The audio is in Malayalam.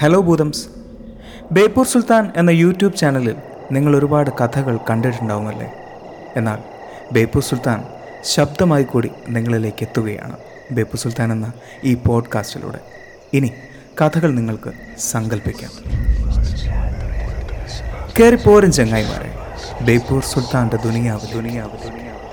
ഹലോ ഭൂതംസ് ബേപ്പൂർ സുൽത്താൻ എന്ന യൂട്യൂബ് ചാനലിൽ നിങ്ങൾ ഒരുപാട് കഥകൾ കണ്ടിട്ടുണ്ടാവുമല്ലേ? എന്നാൽ ബേപ്പൂർ സുൽത്താൻ ശബ്ദമായി കൂടി നിങ്ങളിലേക്ക് എത്തുകയാണ്. ബേപ്പൂർ സുൽത്താൻ എന്ന ഈ പോഡ്കാസ്റ്റിലൂടെ ഇനി കഥകൾ നിങ്ങൾക്ക് സങ്കല്പിക്കാം കയറിപ്പോരും ചങ്ങായിമാരെ. ബേപ്പൂർ സുൽത്താന്റെ ദുനിയാവ് ദുനിയാവ് ദുനിയാവ്.